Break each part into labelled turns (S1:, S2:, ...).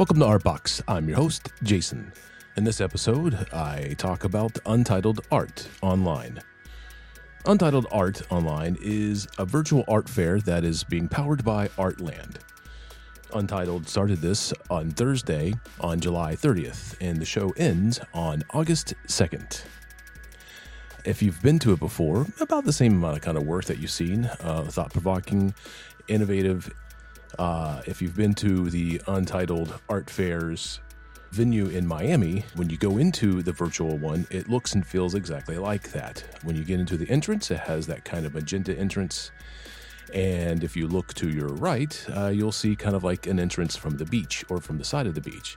S1: Welcome to Artbox. I'm your host, Jason. In this episode, I talk about Untitled Art Online. Untitled Art Online is a virtual art fair that is being powered by Artland. Untitled started this on Thursday on July 30th, and the show ends on August 2nd. If you've been to it before, about the same amount of kind of work that you've seen, uh, thought provoking, innovative. Uh, if you've been to the Untitled Art Fairs venue in Miami, when you go into the virtual one, it looks and feels exactly like that. When you get into the entrance, it has that kind of magenta entrance. And if you look to your right, uh, you'll see kind of like an entrance from the beach or from the side of the beach.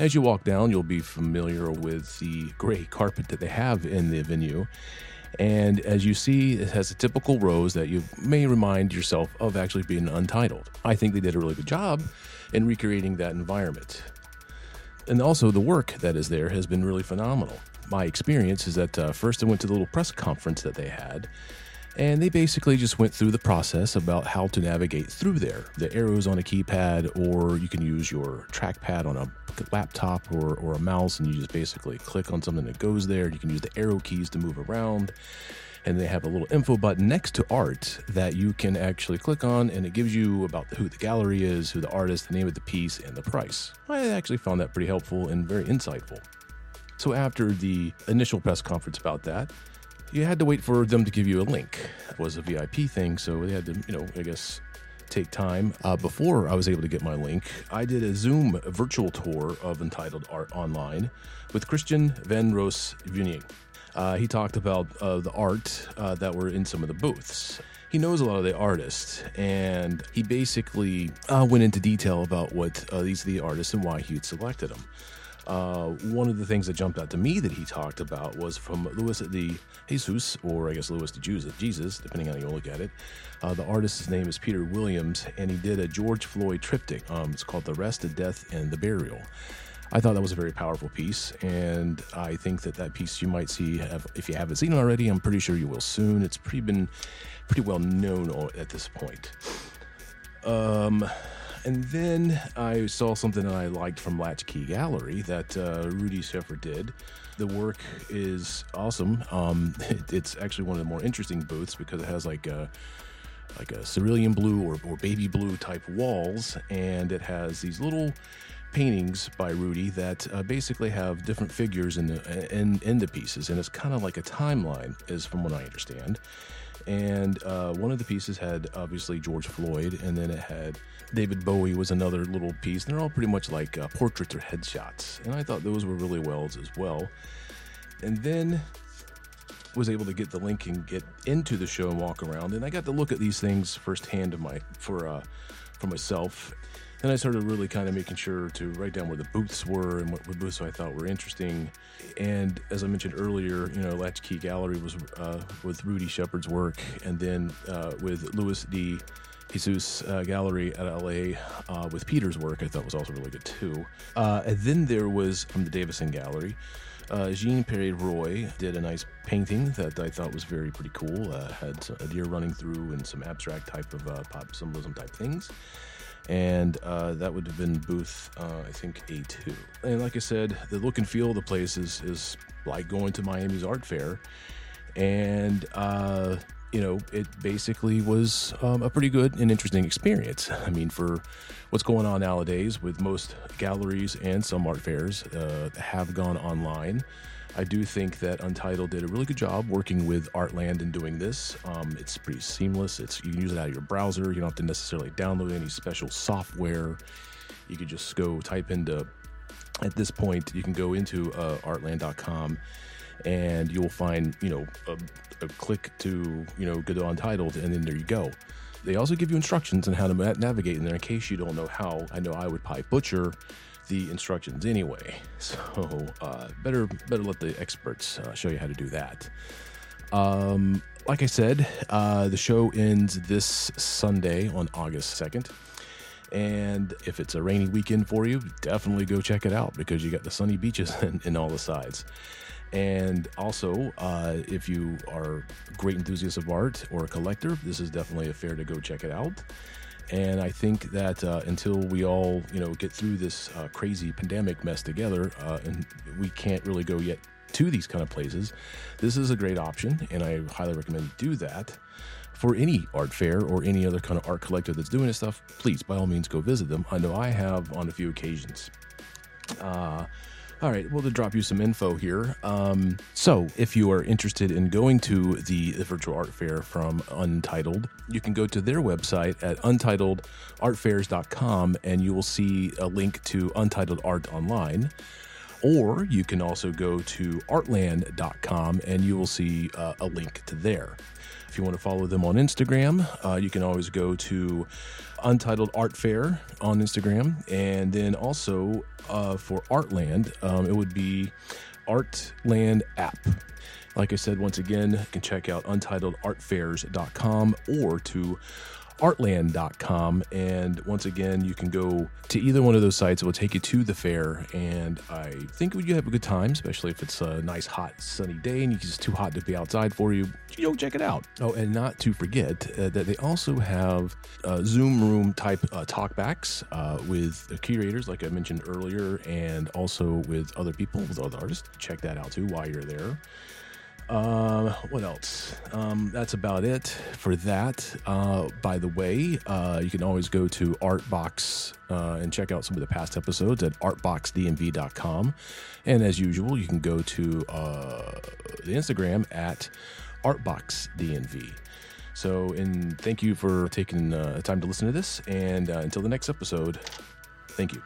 S1: As you walk down, you'll be familiar with the gray carpet that they have in the venue. And as you see, it has a typical rose that you may remind yourself of actually being untitled. I think they did a really good job in recreating that environment. And also, the work that is there has been really phenomenal. My experience is that uh, first I went to the little press conference that they had, and they basically just went through the process about how to navigate through there. The arrows on a keypad, or you can use your trackpad on a laptop or, or a mouse, and you just basically click on something that goes there. You can use the arrow keys to move around. And they have a little info button next to art that you can actually click on, and it gives you about who the gallery is, who the artist, the name of the piece, and the price. I actually found that pretty helpful and very insightful. So, after the initial press conference about that, you had to wait for them to give you a link. It was a VIP thing, so they had to, you know, I guess take time. Uh, before I was able to get my link, I did a Zoom virtual tour of Untitled Art Online with Christian Van Roos Vuning. Uh, he talked about uh, the art uh, that were in some of the booths. He knows a lot of the artists, and he basically uh, went into detail about what uh, these are the artists and why he had selected them. Uh, one of the things that jumped out to me that he talked about was from Luis the Jesus, or I guess de Jesus, Jesus, depending on how you look at it. Uh, the artist's name is Peter Williams, and he did a George Floyd triptych. Um, it's called The Rest, the Death, and the Burial. I thought that was a very powerful piece, and I think that that piece you might see if you haven't seen it already. I'm pretty sure you will soon. It's pretty been pretty well known at this point. Um, and then I saw something that I liked from Latchkey Gallery that uh, Rudy Shepherd did. The work is awesome. Um, it, it's actually one of the more interesting booths because it has like a like a cerulean blue or, or baby blue type walls, and it has these little paintings by Rudy that uh, basically have different figures in the in, in the pieces, and it's kind of like a timeline, is from what I understand. And uh, one of the pieces had obviously George Floyd, and then it had David Bowie was another little piece. And they're all pretty much like uh, portraits or headshots, and I thought those were really well as well. And then was able to get the link and get into the show and walk around, and I got to look at these things firsthand of my for uh, for myself then I started really kind of making sure to write down where the booths were and what, what booths I thought were interesting. And as I mentioned earlier, you know, Latchkey Gallery was uh, with Rudy Shepherd's work, and then uh, with Luis De Jesus uh, Gallery at LA uh, with Peter's work, I thought was also really good too. Uh, and then there was from the Davison Gallery. Uh, Jean-Pierre Roy did a nice painting that I thought was very pretty cool. Uh, had a deer running through and some abstract type of uh, pop symbolism type things and uh, that would have been booth, uh, I think A2. And like I said, the look and feel of the place is, is like going to Miami's art fair, and uh, you know, it basically was um, a pretty good and interesting experience. I mean, for what's going on nowadays with most galleries and some art fairs uh, have gone online. I do think that Untitled did a really good job working with Artland and doing this. Um, it's pretty seamless. It's you can use it out of your browser. You don't have to necessarily download any special software. You could just go type into. At this point, you can go into uh, Artland.com, and you'll find you know a, a click to you know go to Untitled, and then there you go. They also give you instructions on how to navigate in there in case you don't know how. I know I would probably butcher the instructions anyway. So uh, better better let the experts uh, show you how to do that. Um, like I said, uh, the show ends this Sunday on August second. And if it's a rainy weekend for you, definitely go check it out because you got the sunny beaches in all the sides. And also, uh, if you are a great enthusiast of art or a collector, this is definitely a fair to go check it out. And I think that uh, until we all, you know, get through this uh, crazy pandemic mess together, uh, and we can't really go yet to these kind of places, this is a great option, and I highly recommend you do that. For any art fair or any other kind of art collector that's doing this stuff, please, by all means, go visit them. I know I have on a few occasions. All right, well, to drop you some info here. Um, so, if you are interested in going to the, the virtual art fair from Untitled, you can go to their website at untitledartfairs.com and you will see a link to Untitled Art Online. Or you can also go to artland.com and you will see uh, a link to there. If you want to follow them on Instagram, uh, you can always go to Untitled Art Fair on Instagram. And then also uh, for Artland, um, it would be Artland app. Like I said, once again, you can check out untitledartfairs.com or to artland.com. And once again, you can go to either one of those sites. It will take you to the fair. And I think you have a good time, especially if it's a nice, hot, sunny day and it's too hot to be outside for you. You check it out. Oh, and not to forget uh, that they also have uh, Zoom room type uh, talkbacks uh, with curators, like I mentioned earlier, and also with other people, with other artists. Check that out too while you're there. Uh, what else? Um, that's about it for that. Uh, by the way, uh, you can always go to Artbox uh, and check out some of the past episodes at artboxdmv.com. And as usual, you can go to uh, the Instagram at artboxdmv. So, and thank you for taking time to listen to this. And until the next episode, thank you.